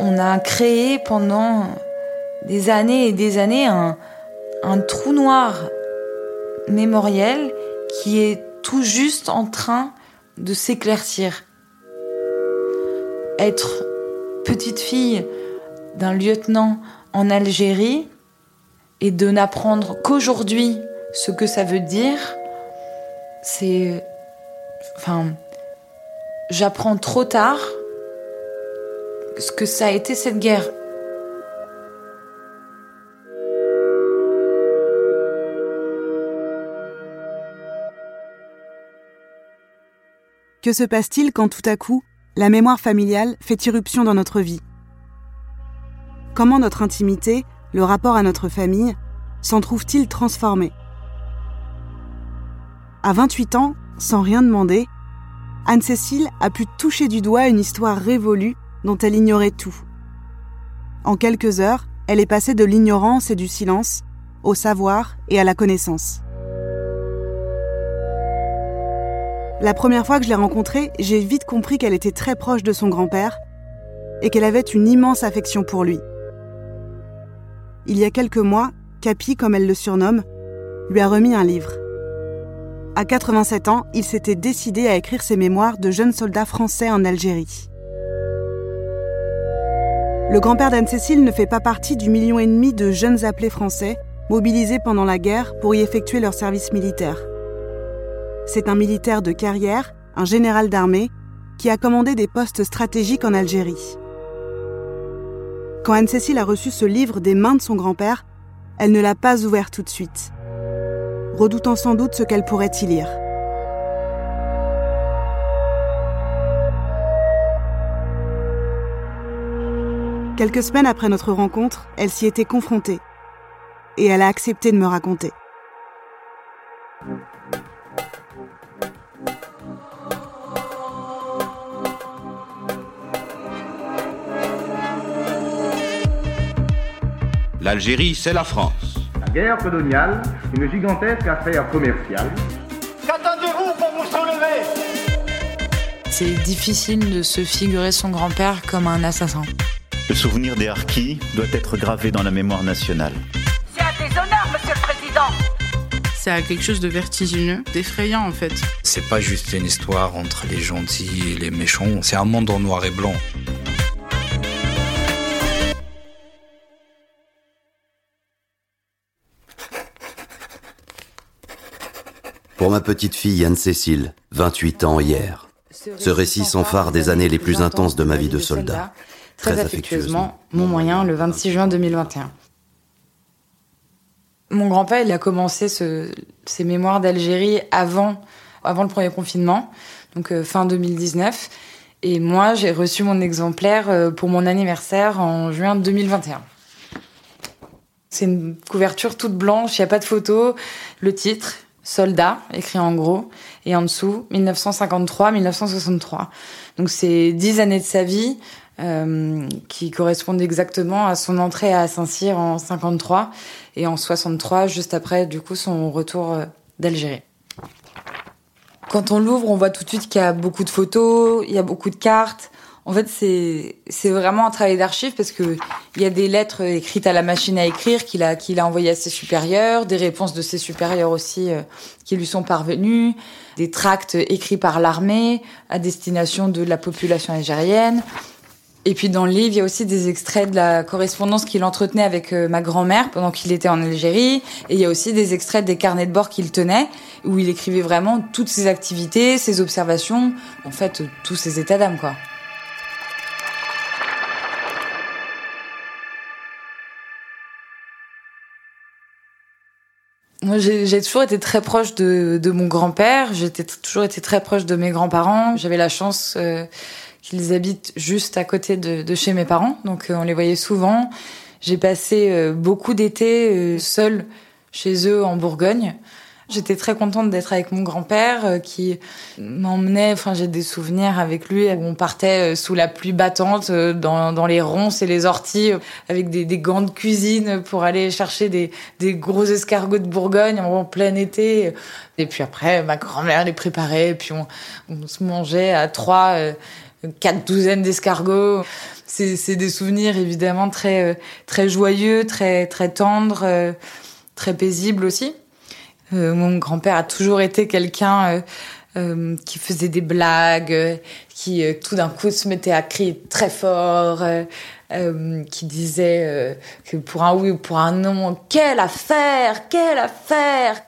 On a créé pendant des années et des années un, trou noir mémoriel qui est tout juste en train de s'éclaircir. Être petite fille d'un lieutenant en Algérie et de n'apprendre qu'aujourd'hui ce que ça veut dire, c'est... Enfin, j'apprends trop tard ce que ça a été cette guerre. Que se passe-t-il quand tout à coup, la mémoire familiale fait irruption dans notre vie? Comment notre intimité, le rapport à notre famille, s'en trouve-t-il transformé? À 28 ans, sans rien demander, Anne-Cécile a pu toucher du doigt une histoire révolue dont elle ignorait tout. En quelques heures, elle est passée de l'ignorance et du silence au savoir et à la connaissance. La première fois que je l'ai rencontrée, j'ai vite compris qu'elle était très proche de son grand-père et qu'elle avait une immense affection pour lui. Il y a quelques mois, Capi, comme elle le surnomme, lui a remis un livre. À 87 ans, il s'était décidé à écrire ses mémoires de jeune soldat français en Algérie. Le grand-père d'Anne-Cécile ne fait pas partie du million et demi de jeunes appelés français mobilisés pendant la guerre pour y effectuer leur service militaire. C'est un militaire de carrière, un général d'armée, qui a commandé des postes stratégiques en Algérie. Quand Anne-Cécile a reçu ce livre des mains de son grand-père, elle ne l'a pas ouvert tout de suite, redoutant sans doute ce qu'elle pourrait y lire. Quelques semaines après notre rencontre, elle s'y était confrontée et elle a accepté de me raconter. L'Algérie, c'est la France. La guerre coloniale, une gigantesque affaire commerciale. Qu'attendez-vous pour vous soulever? C'est difficile de se figurer son grand-père comme un assassin. Le souvenir des harkis doit être gravé dans la mémoire nationale. C'est un déshonneur, monsieur le président C'est quelque chose de vertigineux, d'effrayant en fait. C'est pas juste une histoire entre les gentils et les méchants, c'est un monde en noir et blanc. Pour ma petite fille Anne-Cécile, 28 ans hier. Ce récit sans phare des années les plus intenses de ma vie de soldat. Très affectueusement, mon moyen, le 26 juin 2021. Mon grand-père, il a commencé ses mémoires d'Algérie avant, avant le premier confinement, donc euh, fin 2019. Et moi, j'ai reçu mon exemplaire euh, pour mon anniversaire en juin 2021. C'est une couverture toute blanche, il n'y a pas de photo. Le titre, Soldat, écrit en gros, et en dessous, 1953-1963. Donc c'est dix années de sa vie euh, qui correspondent exactement à son entrée à Saint-Cyr en 53 et en 63, juste après, du coup, son retour euh, d'Algérie. Quand on l'ouvre, on voit tout de suite qu'il y a beaucoup de photos, il y a beaucoup de cartes. En fait, c'est c'est vraiment un travail d'archive parce que il y a des lettres écrites à la machine à écrire qu'il a qu'il a envoyées à ses supérieurs, des réponses de ses supérieurs aussi euh, qui lui sont parvenues, des tracts écrits par l'armée à destination de la population algérienne. Et puis dans le livre, il y a aussi des extraits de la correspondance qu'il entretenait avec euh, ma grand-mère pendant qu'il était en Algérie. Et il y a aussi des extraits des carnets de bord qu'il tenait, où il écrivait vraiment toutes ses activités, ses observations, en fait, tous ses états d'âme, quoi. Moi, j'ai toujours été très proche de, de mon grand-père. J'ai toujours été très proche de mes grands-parents. J'avais la chance euh, qu'ils habitent juste à côté de, de chez mes parents, donc euh, on les voyait souvent. J'ai passé euh, beaucoup d'étés seule chez eux en Bourgogne. J'étais très contente d'être avec mon grand-père euh, qui m'emmenait, enfin j'ai des souvenirs avec lui où on partait euh, sous la pluie battante euh, dans, dans les ronces et les orties avec des, des gants de cuisine pour aller chercher des, des gros escargots de Bourgogne en plein été. Et puis après, ma grand-mère les préparait et puis on, on se mangeait à trois quatre douzaines d'escargots. C'est des souvenirs évidemment très très joyeux, très très tendres, très paisibles aussi. mon grand-père a toujours été quelqu'un euh, qui faisait des blagues, euh, qui euh, tout d'un coup se mettait à crier très fort, qui disait que pour un oui ou pour un non, quelle affaire, quelle affaire.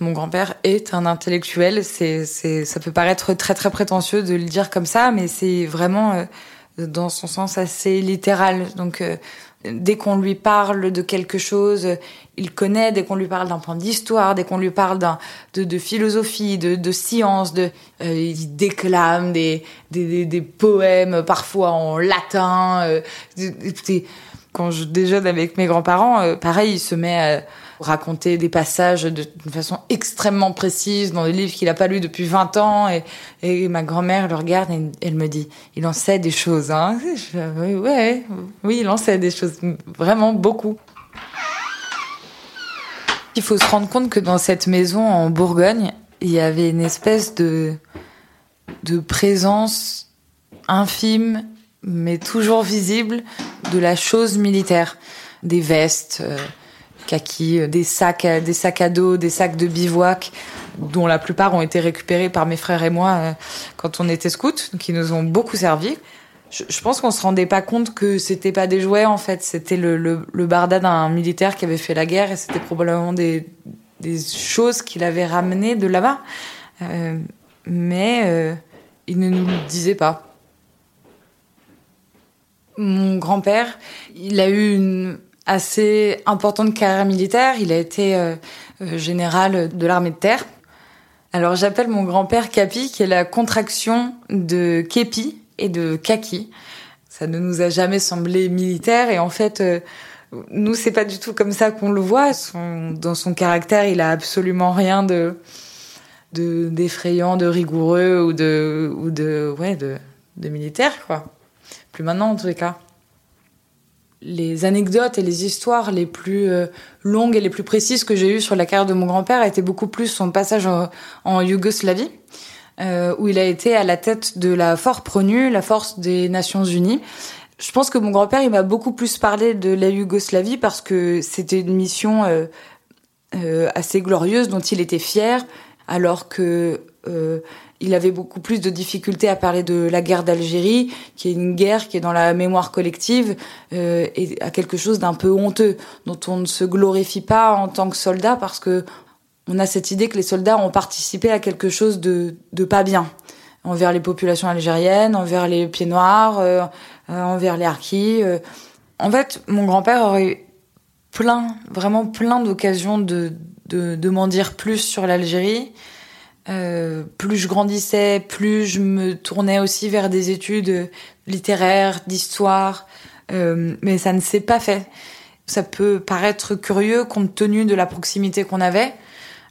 Mon grand-père est un intellectuel. C'est, c'est, ça peut paraître très très prétentieux de le dire comme ça, mais c'est vraiment dans son sens assez littéral. Donc dès qu'on lui parle de quelque chose, il connaît, dès qu'on lui parle d'un point d'histoire, dès qu'on lui parle d'un, de, de, philosophie, de, de science, de, euh, il déclame des, des, des, poèmes parfois en latin. Euh, quand je déjeune avec mes grands-parents, euh, pareil, il se met à raconter des passages d'une façon extrêmement précise dans des livres qu'il n'a pas lus depuis 20 ans. Et, ma grand-mère le regarde et elle me dit, il en sait des choses. Hein je, ouais, oui, il en sait des choses, vraiment beaucoup. Il faut se rendre compte que dans cette maison en Bourgogne, il y avait une espèce de, de présence infime, mais toujours visible, de la chose militaire. Des vestes, euh, euh, des sacs, des sacs à dos, des sacs de bivouac, dont la plupart ont été récupérés par mes frères et moi euh, quand on était scouts, qui nous ont beaucoup servi. Je, pense qu'on se rendait pas compte que c'était pas des jouets en fait, c'était le, le, le barda d'un militaire qui avait fait la guerre et c'était probablement des, des choses qu'il avait ramenées de là-bas. Euh, mais il ne nous le disait pas. Mon grand-père, il a eu une assez importante carrière militaire. Il a été euh, euh, général de l'armée de terre. Alors j'appelle mon grand-père Capi, qui est la contraction de Kepi et de Kaki. Ça ne nous a jamais semblé militaire et en fait, euh, nous c'est pas du tout comme ça qu'on le voit. Dans son caractère, il a absolument rien de de d'effrayant, de rigoureux ou de ou de ouais de de militaire quoi. Plus maintenant en tous les cas les anecdotes et les histoires les plus euh, longues et les plus précises que j'ai eues sur la carrière de mon grand-père étaient beaucoup plus son passage en, Yougoslavie, euh, où il a été à la tête de la Fort Pronu, la force des Nations Unies. Je pense que mon grand-père, il m'a beaucoup plus parlé de la Yougoslavie parce que c'était une mission euh, assez glorieuse dont il était fier, alors que il avait beaucoup plus de difficultés à parler de la guerre d'Algérie, qui est une guerre qui est dans la mémoire collective euh, et à quelque chose d'un peu honteux, dont on ne se glorifie pas en tant que soldat parce que on a cette idée que les soldats ont participé à quelque chose de, de pas bien envers les populations algériennes, envers les pieds noirs, euh, euh, envers les harkis. Euh. En fait, mon grand-père aurait plein, vraiment plein d'occasions de, de, de m'en dire plus sur l'Algérie. Euh, plus je grandissais, plus je me tournais aussi vers des études littéraires, d'histoire, euh, mais ça ne s'est pas fait. Ça peut paraître curieux compte tenu de la proximité qu'on avait,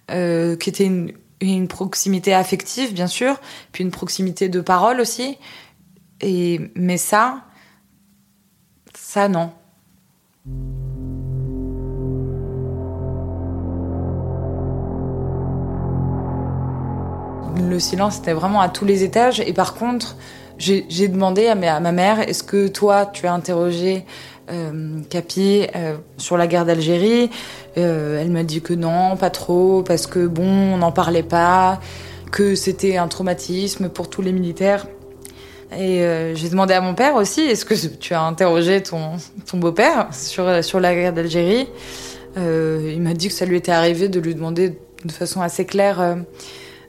euh, qui était une, une, proximité affective bien sûr, puis une proximité de parole aussi. Et mais ça, ça non. Le silence était vraiment à tous les étages. Et par contre, j'ai demandé à ma, mère, est-ce que toi, tu as interrogé euh, Capi euh, sur la guerre d'Algérie? Euh, Elle m'a dit que non, pas trop, parce que bon, on n'en parlait pas, que c'était un traumatisme pour tous les militaires. Et euh, j'ai demandé à mon père aussi, est-ce que tu as interrogé ton, beau-père sur, la guerre d'Algérie? Il m'a dit que ça lui était arrivé de lui demander de façon assez claire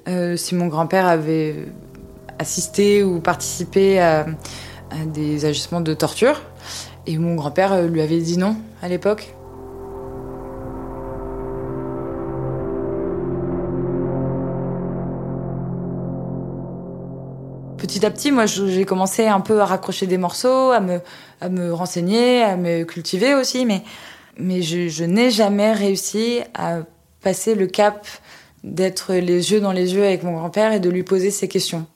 euh, si mon grand-père avait assisté ou participé à, des agissements de torture. Et mon grand-père euh, lui avait dit non à l'époque. Petit à petit, moi, j'ai commencé un peu à raccrocher des morceaux, à me, à me renseigner, à me cultiver aussi, mais, mais je, je n'ai jamais réussi à passer le cap d'être les yeux dans les yeux avec mon grand-père et de lui poser ces questions.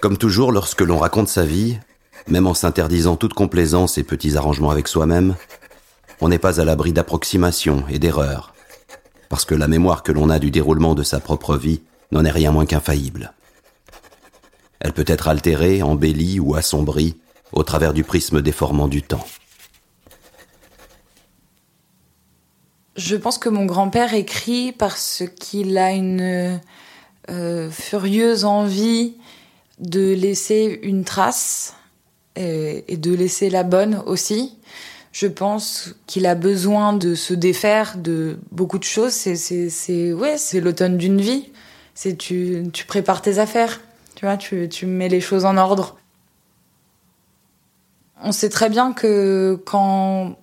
Comme toujours lorsque l'on raconte sa vie, même en s'interdisant toute complaisance et petits arrangements avec soi-même, on n'est pas à l'abri d'approximations et d'erreurs, parce que la mémoire que l'on a du déroulement de sa propre vie n'en est rien moins qu'infaillible. Elle peut être altérée, embellie ou assombrie au travers du prisme déformant du temps. Je pense que mon grand-père écrit parce qu'il a une euh, furieuse envie de laisser une trace et, et, de laisser la bonne aussi. Je pense qu'il a besoin de se défaire de beaucoup de choses. C'est, c'est, ouais, l'automne d'une vie. C'est tu, tu prépares tes affaires. Tu vois, tu, tu mets les choses en ordre. On sait très bien que quand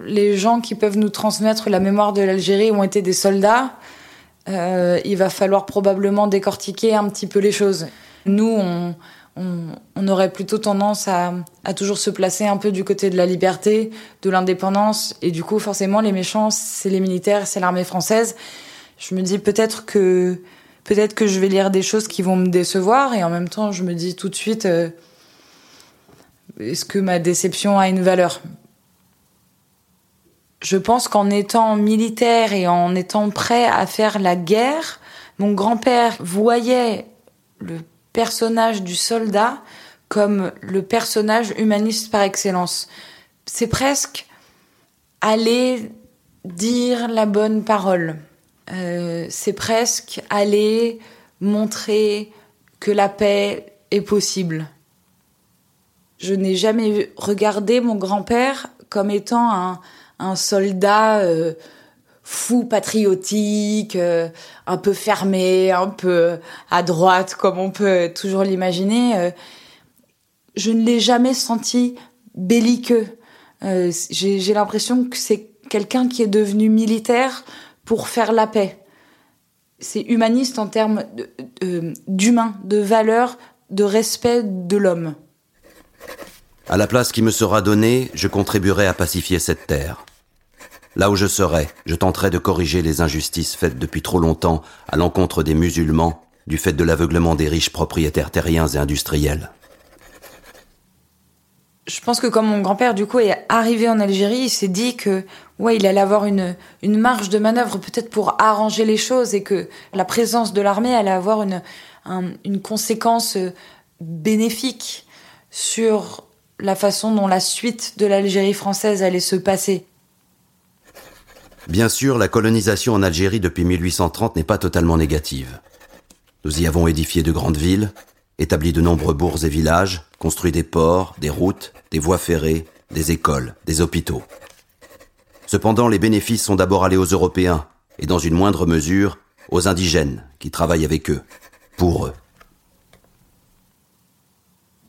les gens qui peuvent nous transmettre la mémoire de l'Algérie ont été des soldats, euh, il va falloir probablement décortiquer un petit peu les choses. Nous, on, aurait plutôt tendance à, à, toujours se placer un peu du côté de la liberté, de l'indépendance, et du coup, forcément, les méchants, c'est les militaires, c'est l'armée française. Je me dis peut-être que peut-être que je vais lire des choses qui vont me décevoir, et en même temps, je me dis tout de suite, euh, est-ce que ma déception a une valeur? Je pense qu'en étant militaire et en étant prêt à faire la guerre, mon grand-père voyait le personnage du soldat comme le personnage humaniste par excellence. C'est presque aller dire la bonne parole. Euh, c'est presque aller montrer que la paix est possible. Je n'ai jamais regardé mon grand-père comme étant un, un soldat euh, fou patriotique, euh, un peu fermé, un peu à droite, comme on peut toujours l'imaginer. Euh, je ne l'ai jamais senti belliqueux. Euh, J'ai l'impression que c'est quelqu'un qui est devenu militaire pour faire la paix. C'est humaniste en termes d'humain, de, de valeur, de respect de l'homme. À la place qui me sera donnée, je contribuerai à pacifier cette terre. Là où je serai, je tenterai de corriger les injustices faites depuis trop longtemps à l'encontre des musulmans du fait de l'aveuglement des riches propriétaires terriens et industriels. Je pense que comme mon grand-père du coup est arrivé en Algérie, il s'est dit que ouais, il allait avoir une marge de manœuvre peut-être pour arranger les choses et que la présence de l'armée allait avoir une un, une conséquence bénéfique sur la façon dont la suite de l'Algérie française allait se passer. Bien sûr, la colonisation en Algérie depuis 1830 n'est pas totalement négative. Nous y avons édifié de grandes villes, établi de nombreux bourgs et villages, construit des ports, des routes, des voies ferrées, des écoles, des hôpitaux. Cependant, les bénéfices sont d'abord allés aux Européens, et dans une moindre mesure, aux indigènes, qui travaillent avec eux, pour eux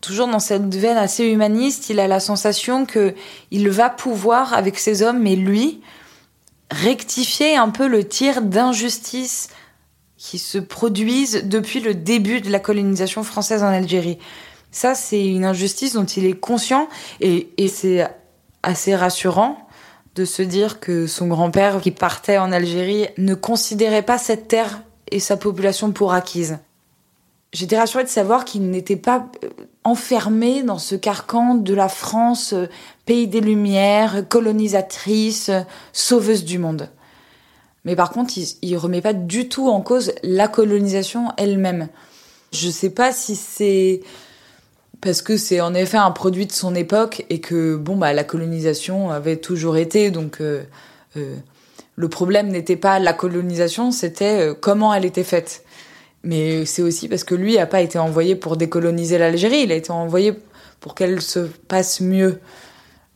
toujours dans cette veine assez humaniste, il a la sensation que il va pouvoir avec ses hommes, mais lui, rectifier un peu le tir d'injustice qui se produisent depuis le début de la colonisation française en Algérie. Ça, c'est une injustice dont il est conscient et, et c'est assez rassurant de se dire que son grand-père qui partait en Algérie ne considérait pas cette terre et sa population pour acquise. J'étais rassurée de savoir qu'il n'était pas euh, enfermé dans ce carcan de la France, euh, pays des Lumières, colonisatrice, euh, sauveuse du monde. Mais par contre, il, il remet pas du tout en cause la colonisation elle-même. Je sais pas si c'est parce que c'est en effet un produit de son époque et que bon bah la colonisation avait toujours été donc le problème n'était pas la colonisation, c'était comment elle était faite. Mais c'est aussi parce que lui n'a pas été envoyé pour décoloniser l'Algérie, il a été envoyé pour qu'elle se passe mieux.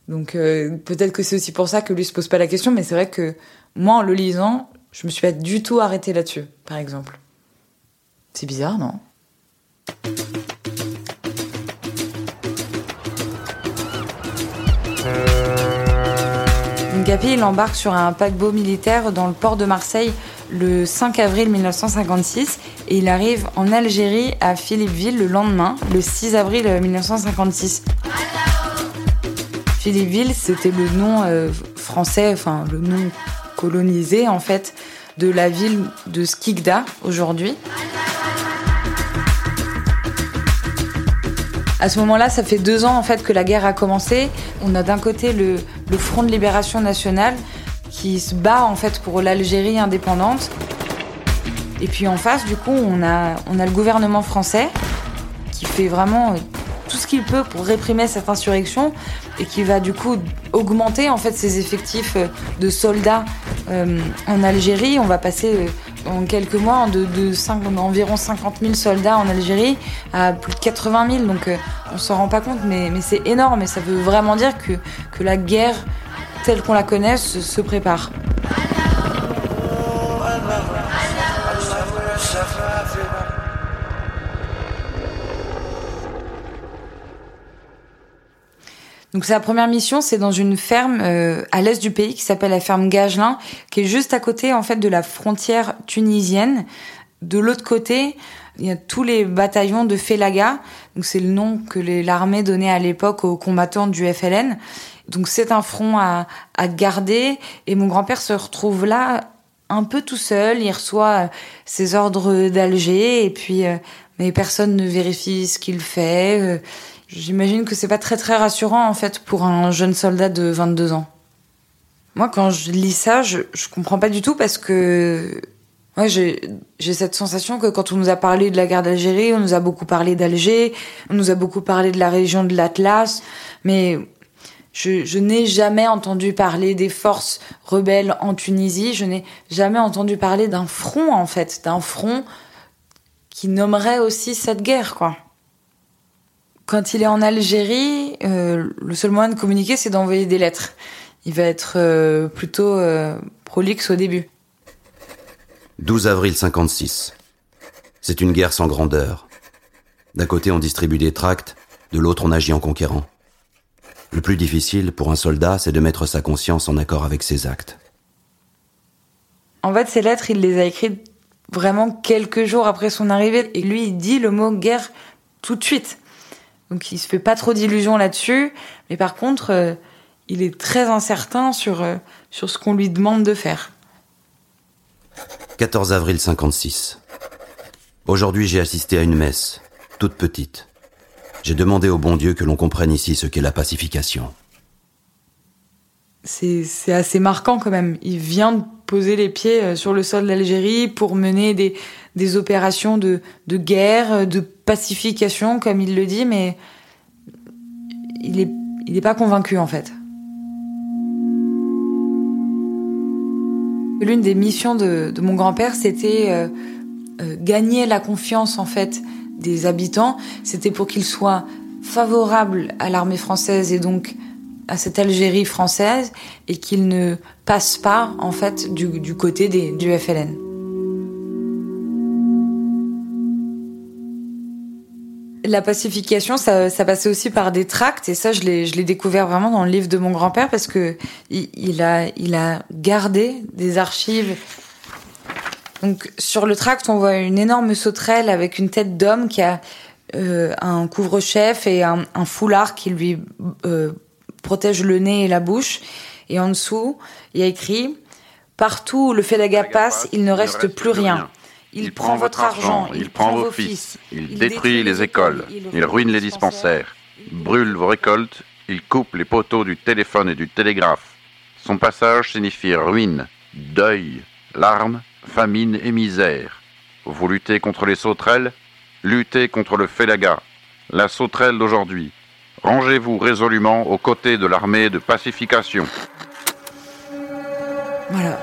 Donc euh, peut-être que c'est aussi pour ça que lui se pose pas la question, mais c'est vrai que moi en le lisant, je me suis pas du tout arrêtée là-dessus, par exemple. C'est bizarre, non? Ngapi, il embarque sur un paquebot militaire dans le port de Marseille le 5 avril 1956 et il arrive en Algérie à Philippeville le lendemain, le 6 avril 1956. Philippeville, c'était le nom euh, français, enfin le nom colonisé en fait de la ville de Skikda aujourd'hui. À ce moment-là, ça fait deux ans en fait que la guerre a commencé. On a d'un côté le Front de Libération Nationale qui se bat en fait pour l'Algérie indépendante. Et puis en face, du coup, on a, on a le gouvernement français qui fait vraiment tout ce qu'il peut pour réprimer cette insurrection et qui va du coup augmenter en fait ses effectifs de soldats euh, en Algérie. On va passer euh, en quelques mois de, de 5, environ 50 000 soldats en Algérie à plus de 80 000. Donc euh, on s'en rend pas compte, mais, mais c'est énorme et ça veut vraiment dire que, que la guerre telle qu'on la connaît se, prépare. Donc sa première mission, c'est dans une ferme euh, à l'est du pays qui s'appelle la ferme Gagelin, qui est juste à côté en fait de la frontière tunisienne. De l'autre côté, il y a tous les bataillons de Felaga. C'est le nom que l'armée donnait à l'époque aux combattants du FLN. Donc c'est un front à, à garder et mon grand-père se retrouve là un peu tout seul. Il reçoit ses ordres d'Alger et puis euh, mais personne ne vérifie ce qu'il fait. Euh, J'imagine que c'est pas très très rassurant en fait pour un jeune soldat de 22 ans. Moi, quand je lis ça, je, je comprends pas du tout parce que ouais, j'ai cette sensation que quand on nous a parlé de la guerre d'Algérie, on nous a beaucoup parlé d'Alger, on nous a beaucoup parlé de la région de l'Atlas, mais je, n'ai jamais entendu parler des forces rebelles en Tunisie. Je n'ai jamais entendu parler d'un front en fait, d'un front qui nommerait aussi cette guerre, quoi. Quand il est en Algérie, euh, le seul moyen de communiquer, c'est d'envoyer des lettres. Il va être euh, plutôt euh, prolixe au début. 12 avril 56. C'est une guerre sans grandeur. D'un côté, on distribue des tracts, de l'autre, on agit en conquérant. Le plus difficile pour un soldat, c'est de mettre sa conscience en accord avec ses actes. En fait, ces lettres, il les a écrites vraiment quelques jours après son arrivée. Et lui, il dit le mot guerre tout de suite. Donc il se fait pas trop d'illusions là-dessus, mais par contre, euh, il est très incertain sur, euh, sur ce qu'on lui demande de faire. 14 avril 56. Aujourd'hui, j'ai assisté à une messe, toute petite. J'ai demandé au bon Dieu que l'on comprenne ici ce qu'est la pacification. C'est assez marquant quand même. Il vient de poser les pieds euh, sur le sol d'Algérie pour mener des, opérations de, de guerre, de pacification, comme il le dit, mais il n'est pas convaincu en fait. L'une des missions de, de mon grand-père, c'était euh, euh, gagner la confiance en fait des habitants. C'était pour qu'ils soient favorables à l'armée française et donc à cette Algérie française et qu'ils ne passent pas en fait du, du côté des, du FLN. La pacification, ça, ça, passait aussi par des tracts, et ça, je l'ai, je l'ai découvert vraiment dans le livre de mon grand-père parce que il, a, il a gardé des archives. Donc, sur le tract, on voit une énorme sauterelle avec une tête d'homme qui a euh, un couvre-chef et un, un, foulard qui lui euh, protège le nez et la bouche. Et en dessous, il y a écrit Partout où le Fédaga passe, il ne reste plus rien. Il prend votre argent, il prend vos fils, il détruit les écoles, il ruine les dispensaires, brûle vos récoltes, il coupe les poteaux du téléphone et du télégraphe. Son passage signifie ruine, deuil, larmes, famine et misère. Vous luttez contre les sauterelles, luttez contre le félaga, la sauterelle d'aujourd'hui. Rangez-vous résolument aux côtés de l'armée de pacification. Voilà.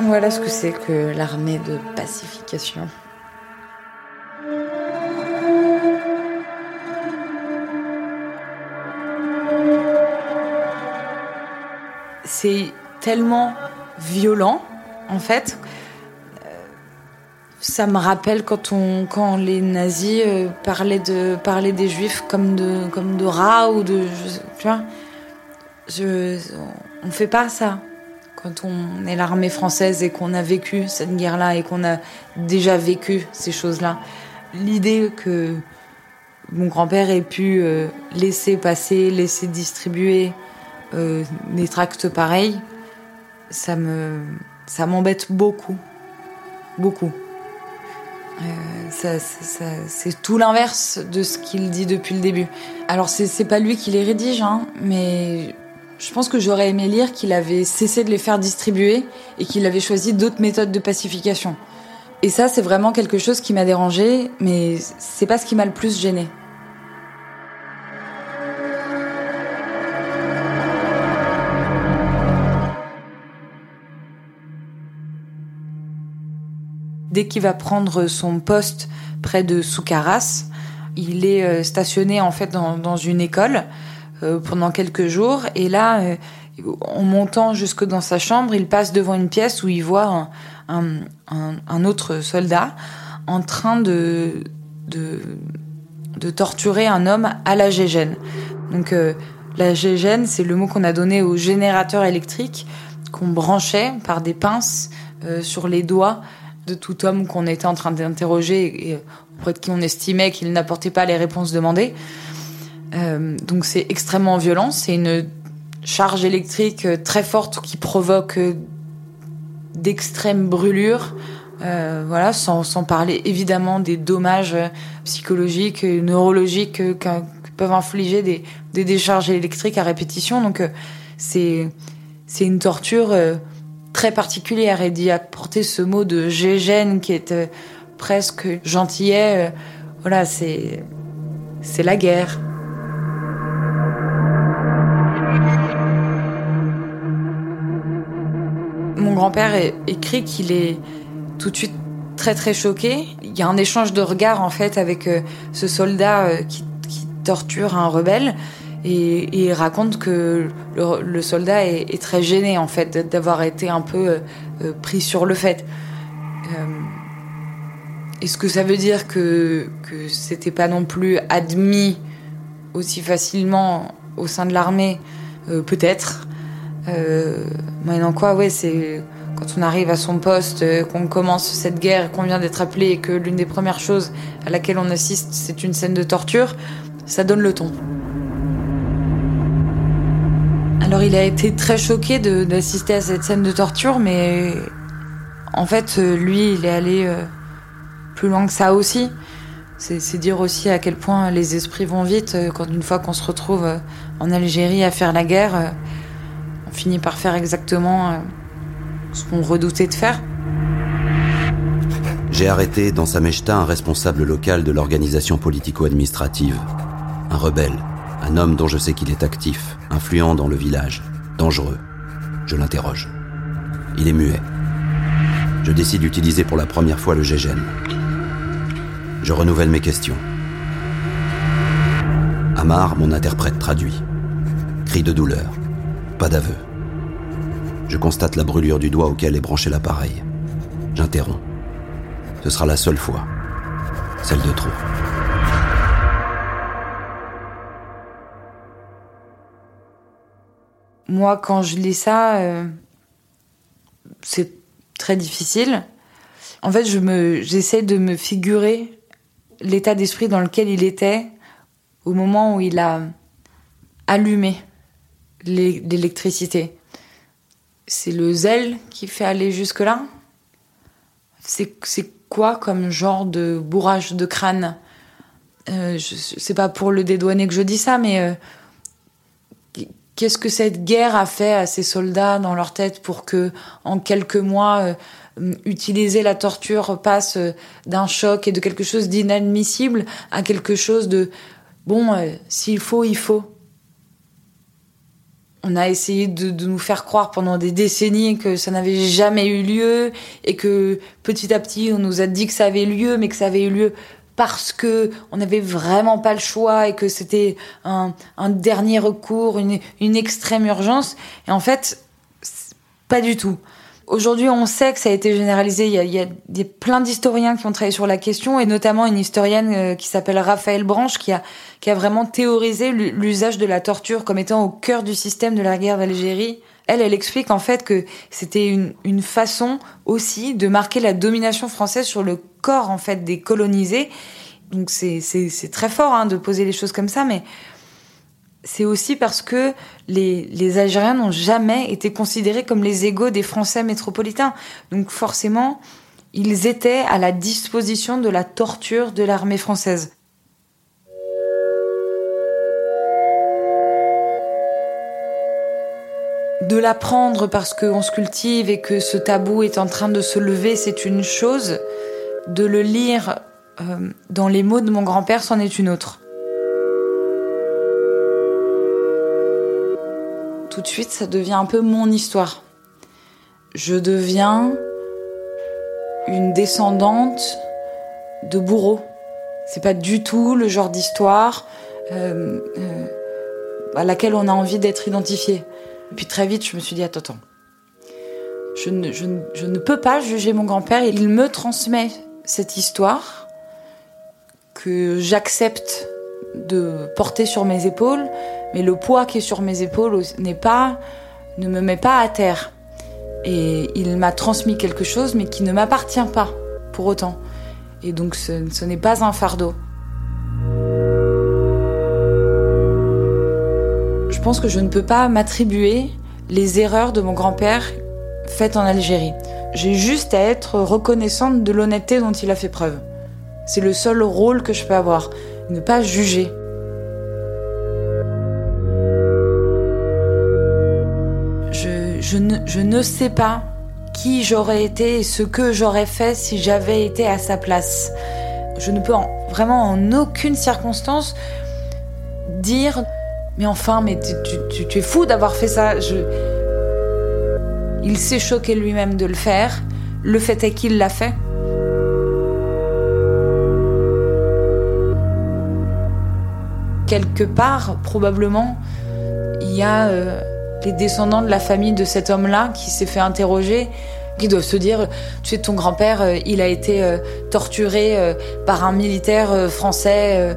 Voilà ce que c'est que l'armée de pacification. C'est tellement violent, en fait. Ça me rappelle quand, on, quand les nazis euh, parlaient, de, des juifs comme de, comme de rats ou de. tu vois On fait pas ça quand on est l'armée française et qu'on a vécu cette guerre-là et qu'on a déjà vécu ces choses-là, l'idée que mon grand-père ait pu euh, laisser passer, laisser distribuer euh, des tracts pareils, ça me, ça m'embête beaucoup, beaucoup. Euh, ça, c'est tout l'inverse de ce qu'il dit depuis le début. Alors c'est, c'est pas lui qui les rédige, hein, mais je pense que j'aurais aimé lire qu'il avait cessé de les faire distribuer et qu'il avait choisi d'autres méthodes de pacification. Et ça, c'est vraiment quelque chose qui m'a dérangé, mais c'est pas ce qui m'a le plus gêné. Dès qu'il va prendre son poste près de Soukaras, il est euh, stationné en fait dans, une école euh, pendant quelques jours et là, euh, en montant jusque dans sa chambre, il passe devant une pièce où il voit un, autre soldat en train de, torturer un homme à la gégène. Donc la gégène, c'est le mot qu'on a donné au générateur électrique qu'on branchait par des pinces sur les doigts de tout homme qu'on était en train d'interroger et auprès de qui on estimait qu'il n'apportait pas les réponses demandées. Euh, donc c'est extrêmement violent, c'est une charge électrique très forte qui provoque d'extrêmes brûlures. Euh, voilà, sans, parler évidemment des dommages psychologiques, neurologiques que, peuvent infliger des, des, décharges électriques à répétition. Donc euh, c'est c'est une torture euh, très particulière et d'y apporter ce mot de gégène qui est euh, presque gentillet, euh, voilà, c'est c'est la guerre. Mon grand-père écrit qu'il est tout de suite très très choqué. Il y a un échange de regards en fait avec euh, ce soldat qui, qui torture un rebelle et, raconte que le, soldat est, très gêné en fait d'avoir été un peu euh, euh, pris sur le fait. Euh, est-ce que ça veut dire que que c'était pas non plus admis aussi facilement au sein de l'armée? Peut-être. maintenant quoi, ouais, c'est quand on arrive à son poste, qu'on commence cette guerre, qu'on vient d'être appelé et que l'une des premières choses à laquelle on assiste, c'est une scène de torture, ça donne le ton. Alors il a été très choqué d'assister à cette scène de torture, mais en fait, euh, lui, il est allé euh, plus loin que ça aussi. C'est dire aussi à quel point les esprits vont vite euh, quand une fois qu'on se retrouve en Algérie à faire la guerre, on finit par faire exactement ce qu'on redoutait de faire. J'ai arrêté dans Samechta un responsable local de l'organisation politico-administrative, un rebelle un homme dont je sais qu'il est actif, influent dans le village, dangereux. Je l'interroge. Il est muet. Je décide d'utiliser pour la première fois le GGN. Je renouvelle mes questions. Amar, mon interprète, traduit. Cri de douleur. Pas d'aveu. Je constate la brûlure du doigt auquel est branché l'appareil. J'interromps. Ce sera la seule fois. Celle de trop. Moi, quand je lis ça, euh, c'est très difficile. En fait, je me, j'essaie de me figurer l'état d'esprit dans lequel il était au moment où il a allumé l'électricité. C'est le zèle qui fait aller jusque-là C'est quoi comme genre de bourrage de crâne? Euh, C'est pas pour le dédouaner que je dis ça, mais euh, Qu'est-ce que cette guerre a fait à ces soldats dans leur tête pour que, en quelques mois, euh, utiliser la torture passe euh, d'un choc et de quelque chose d'inadmissible à quelque chose de bon, euh, s'il faut, il faut. On a essayé de, de, nous faire croire pendant des décennies que ça n'avait jamais eu lieu et que petit à petit on nous a dit que ça avait lieu, mais que ça avait eu lieu parce que on n'avait vraiment pas le choix et que c'était un, dernier recours, une, extrême urgence. Et en fait, pas du tout. Aujourd'hui, on sait que ça a été généralisé. Il y a, il y a, plein d'historiens qui ont travaillé sur la question, et notamment une historienne euh, qui s'appelle Raphaël Branche, qui a, qui a vraiment théorisé l'usage de la torture comme étant au cœur du système de la guerre d'Algérie. Elle, elle explique en fait que c'était une, une façon aussi de marquer la domination française sur le corps en fait des colonisés. Donc c'est très fort hein, de poser les choses comme ça, mais c'est aussi parce que les, les Algériens n'ont jamais été considérés comme les égaux des Français métropolitains. Donc forcément, ils étaient à la disposition de la torture de l'armée française. de l'apprendre parce qu'on se cultive et que ce tabou est en train de se lever, c'est une chose. De le lire euh, dans les mots de mon grand-père, c'en est une autre. Tout de suite, ça devient un peu mon histoire. Je deviens une descendante de bourreaux. C'est pas du tout le genre d'histoire euh, euh, à laquelle on a envie d'être identifié. Et puis très vite, je me suis dit attends, attends. Je ne peux pas juger mon grand-père. Il me transmet cette histoire que j'accepte de porter sur mes épaules, mais le poids qui est sur mes épaules n'est pas, ne me met pas à terre. Et il m'a transmis quelque chose, mais qui ne m'appartient pas pour autant. Et donc ce, ce n'est pas un fardeau. Je pense que je ne peux pas m'attribuer les erreurs de mon grand-père faites en Algérie. J'ai juste à être reconnaissante de l'honnêteté dont il a fait preuve. C'est le seul rôle que je peux avoir, ne pas juger. Je, ne, sais pas qui j'aurais été et ce que j'aurais fait si j'avais été à sa place. Je ne peux en, vraiment en aucune circonstance dire mais enfin mais tu, es fou d'avoir fait ça. Il s'est choqué lui-même de le faire. Le fait est qu'il l'a fait. Quelque part, probablement, il y a euh, les descendants de la famille de cet homme-là qui s'est fait interroger, qui doivent se dire, tu sais, ton grand-père, euh, il a été euh, torturé par un militaire français.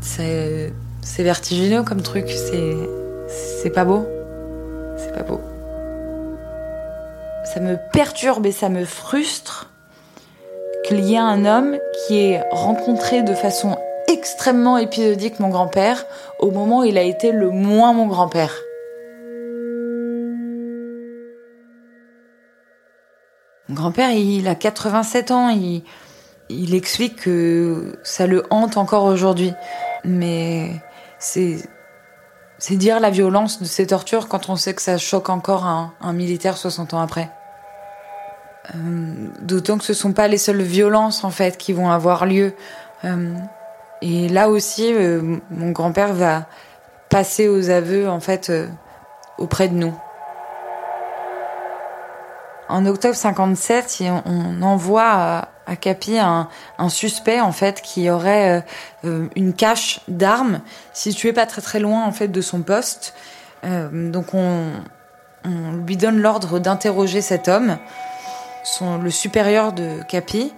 c'est, vertigineux comme truc, c'est pas beau. C'est pas beau. Ça me perturbe et ça me frustre qu'il y ait un homme qui ait rencontré de façon extrêmement épisodique mon grand-père au moment où il a été le moins mon grand-père. Mon grand-père, il a 87 ans, il, explique que ça le hante encore aujourd'hui. Mais c'est, c'est dire la violence de ces tortures quand on sait que ça choque encore un militaire 60 ans après. Euh, D'autant que ce sont pas les seules violences en fait qui vont avoir lieu. Euh, et là aussi, euh, mon grand-père va passer aux aveux en fait auprès de nous. En octobre 57, on envoie à, Capi un, suspect en fait qui aurait une cache d'armes située pas très très loin en fait de son poste. Donc on, on lui donne l'ordre d'interroger cet homme. Le supérieur de Capi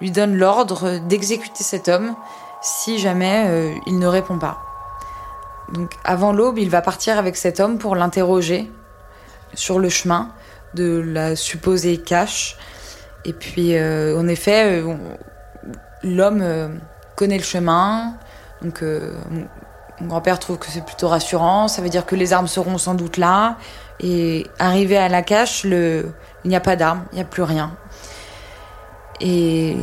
lui donne l'ordre d'exécuter cet homme si jamais euh, il ne répond pas. Donc avant l'aube, il va partir avec cet homme pour l'interroger sur le chemin de la supposée cache. Et puis, euh, en effet, euh, l'homme connaît le chemin. Donc, mon, grand-père trouve que c'est plutôt rassurant. Ça veut dire que les armes seront sans doute là. Et arrivé à la cache, le... il n'y a pas d'armes, il n'y a plus rien. Et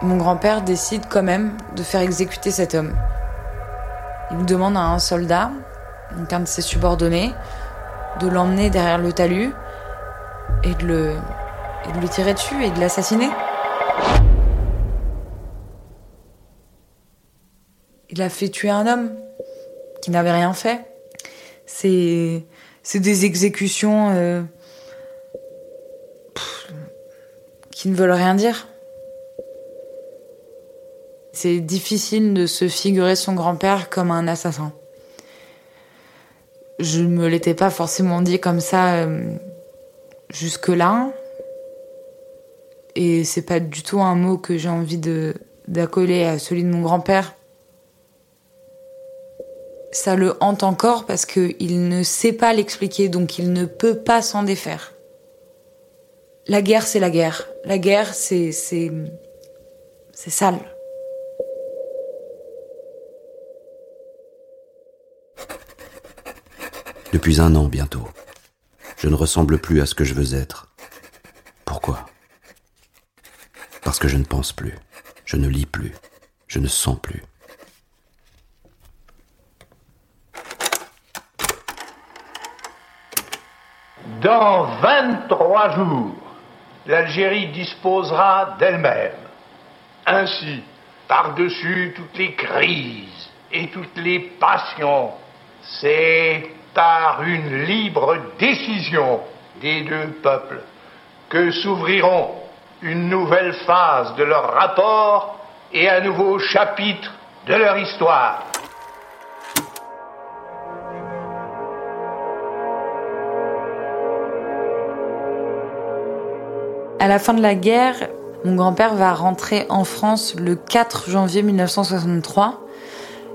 mon grand-père décide quand même de faire exécuter cet homme. Il demande à un soldat, donc un de ses subordonnés, de l'emmener derrière le talus et de le, et de lui tirer dessus et de l'assassiner. Il a fait tuer un homme qui n'avait rien fait. C'est, c'est des exécutions euh, qui ne veulent rien dire. C'est difficile de se figurer son grand-père comme un assassin. Je me l'étais pas forcément dit comme ça euh, jusque-là. Et c'est pas du tout un mot que j'ai envie d'accoler à celui de mon grand-père. Ça le hante encore parce qu'il ne sait pas l'expliquer, donc il ne peut pas s'en défaire. La guerre, c'est la guerre. La guerre, c'est c'est c'est sale. Depuis un an bientôt, je ne ressemble plus à ce que je veux être. Pourquoi? Parce que je ne pense plus, je ne lis plus, je ne sens plus. Dans 23 jours, l'Algérie disposera d'elle-même. Ainsi, par-dessus toutes les crises et toutes les passions, c'est par une libre décision des deux peuples que s'ouvriront une nouvelle phase de leur rapport et un nouveau chapitre de leur histoire. À la fin de la guerre, mon grand-père va rentrer en France le 4 janvier 1963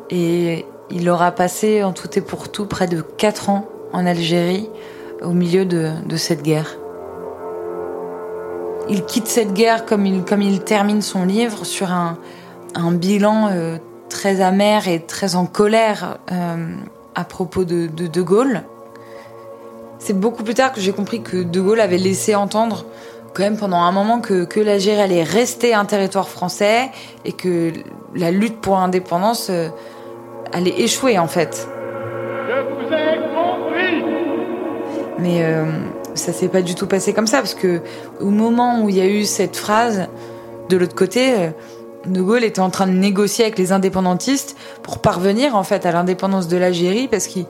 et il aura passé en tout et pour tout près de 4 ans en Algérie au milieu de, cette guerre. Il quitte cette guerre comme il, termine son livre sur un, bilan euh, très amer et très en colère euh, à propos de De Gaulle. C'est beaucoup plus tard que j'ai compris que De Gaulle avait laissé entendre quand même pendant un moment que, que l'Algérie allait rester un territoire français et que la lutte pour l'indépendance euh, allait échouer en fait. Je vous ai compris Mais euh, ça s'est pas du tout passé comme ça parce que au moment où il y a eu cette phrase, de l'autre côté, euh, De Gaulle était en train de négocier avec les indépendantistes pour parvenir en fait à l'indépendance de l'Algérie parce qu'il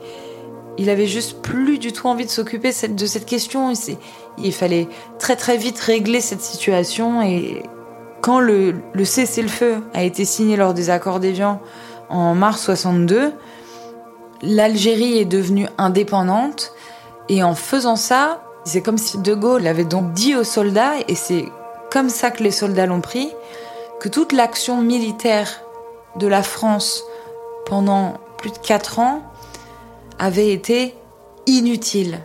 il avait juste plus du tout envie de s'occuper de cette question. Il fallait très très vite régler cette situation et quand le, le cessez-le-feu a été signé lors des accords d'Évian en mars 62, l'Algérie est devenue indépendante et en faisant ça, c'est comme si De Gaulle avait donc dit aux soldats, et c'est comme ça que les soldats l'ont pris, que toute l'action militaire de la France pendant plus de quatre ans avait été inutile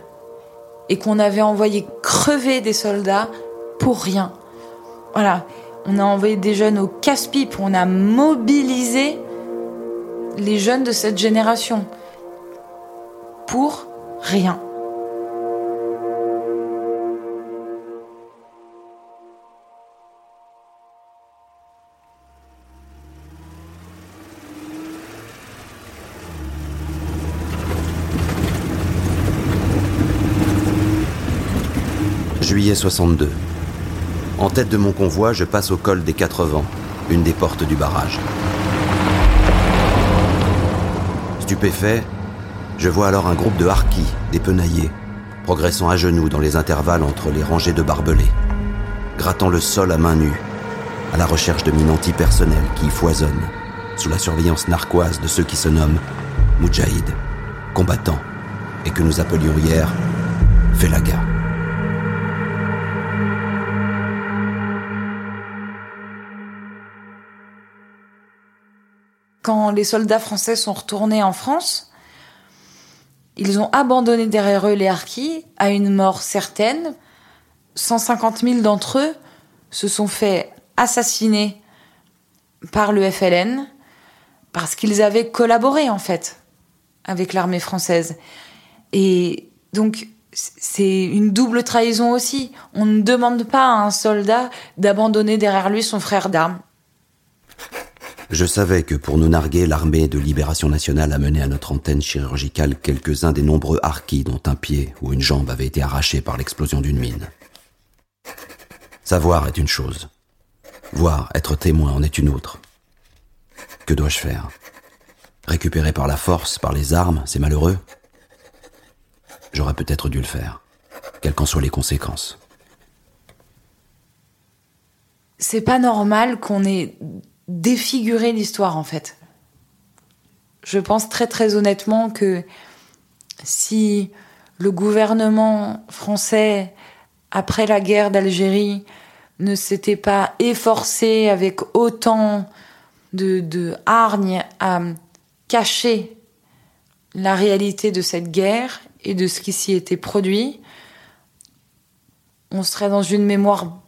et qu'on avait envoyé crever des soldats pour rien. Voilà, on a envoyé des jeunes au casse-pipe, on a mobilisé les jeunes de cette génération pour rien. Juillet 62. En tête de mon convoi, je passe au col des Quatre Vents, une des portes du barrage. Stupéfait, je vois alors un groupe de harkis, des penaillés, progressant à genoux dans les intervalles entre les rangées de barbelés, grattant le sol à main nue, à la recherche de mines antipersonnelles qui y foisonnent, sous la surveillance narquoise de ceux qui se nomment Moudjahid, combattants, et que nous appelions hier Felaga. Quand les soldats français sont retournés en France, ils ont abandonné derrière eux les harkis à une mort certaine. 150 000 d'entre eux se sont fait assassiner par le FLN parce qu'ils avaient collaboré en fait avec l'armée française. Et donc c'est une double trahison aussi. On ne demande pas à un soldat d'abandonner derrière lui son frère d'armes. Je savais que pour nous narguer, l'armée de libération nationale a mené à notre antenne chirurgicale quelques-uns des nombreux harkis dont un pied ou une jambe avait été arraché par l'explosion d'une mine. Savoir est une chose. Voir, être témoin en est une autre. Que dois-je faire? Récupérer par la force, par les armes, c'est malheureux? J'aurais peut-être dû le faire, quelles qu'en soient les conséquences. C'est pas normal qu'on ait défigurer l'histoire en fait. Je pense très très honnêtement que si le gouvernement français, après la guerre d'Algérie, ne s'était pas efforcé avec autant de, hargne à cacher la réalité de cette guerre et de ce qui s'y était produit, on serait dans une mémoire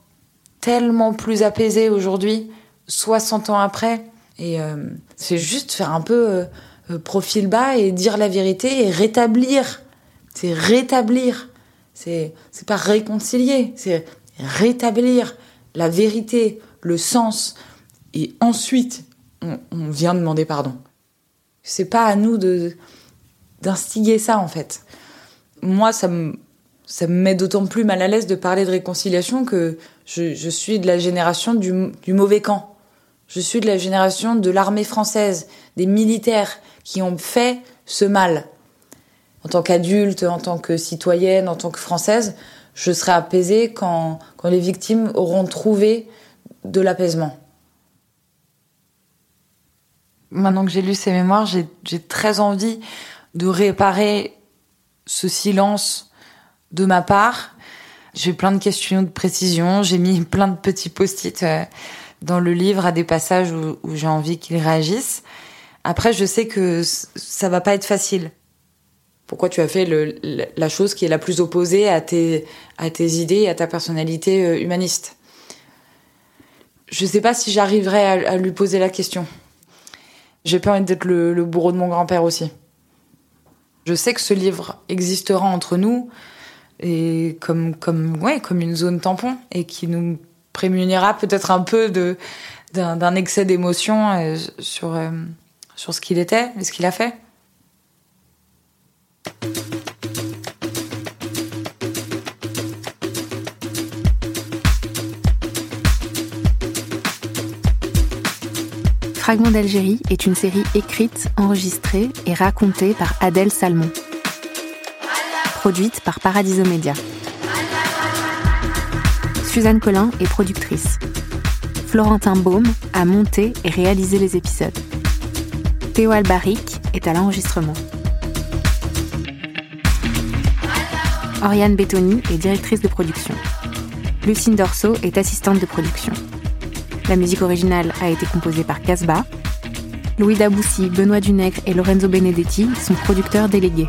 tellement plus apaisée aujourd'hui 60 ans après. Et euh, c'est juste faire un peu euh, euh, profil bas et dire la vérité et rétablir. C'est rétablir. C'est pas réconcilier, c'est rétablir la vérité, le sens. Et ensuite, on, vient demander pardon. C'est pas à nous de d'instiguer ça en fait. Moi, ça me ça me met d'autant plus mal à l'aise de parler de réconciliation que je, suis de la génération du, mauvais camp. Je suis de la génération de l'armée française, des militaires qui ont fait ce mal. En tant qu'adulte, en tant que citoyenne, en tant que française, je serai apaisée quand, quand les victimes auront trouvé de l'apaisement. Maintenant que j'ai lu ces mémoires, j'ai très envie de réparer ce silence de ma part. J'ai plein de questions de précision, j'ai mis plein de petits post-it euh, dans le livre à des passages où, j'ai envie qu'ils réagissent. Après, je sais que ça va pas être facile. Pourquoi tu as fait la chose qui est la plus opposée à tes, idées et à ta personnalité euh, humaniste? Je sais pas si j'arriverai à, lui poser la question. J'ai peur d'être le, le bourreau de mon grand-père aussi. Je sais que ce livre existera entre nous et comme comme ouais comme une zone tampon et qui nous prémunira peut-être un peu d'un excès d'émotion euh, sur euh, sur ce qu'il était et ce qu'il a fait. Fragment d'Algérie est une série écrite, enregistrée et racontée par Adèle Salmon. Produite par Paradiso Media. Suzanne Collin est productrice. Florentin Baume a monté et réalisé les épisodes. Théo Albaric est à l'enregistrement. Oriane Bettoni est directrice de production. Lucine Dorso est assistante de production. La musique originale a été composée par Casbah. Louis Daboussi, Benoît Dunègre et Lorenzo Benedetti sont producteurs délégués.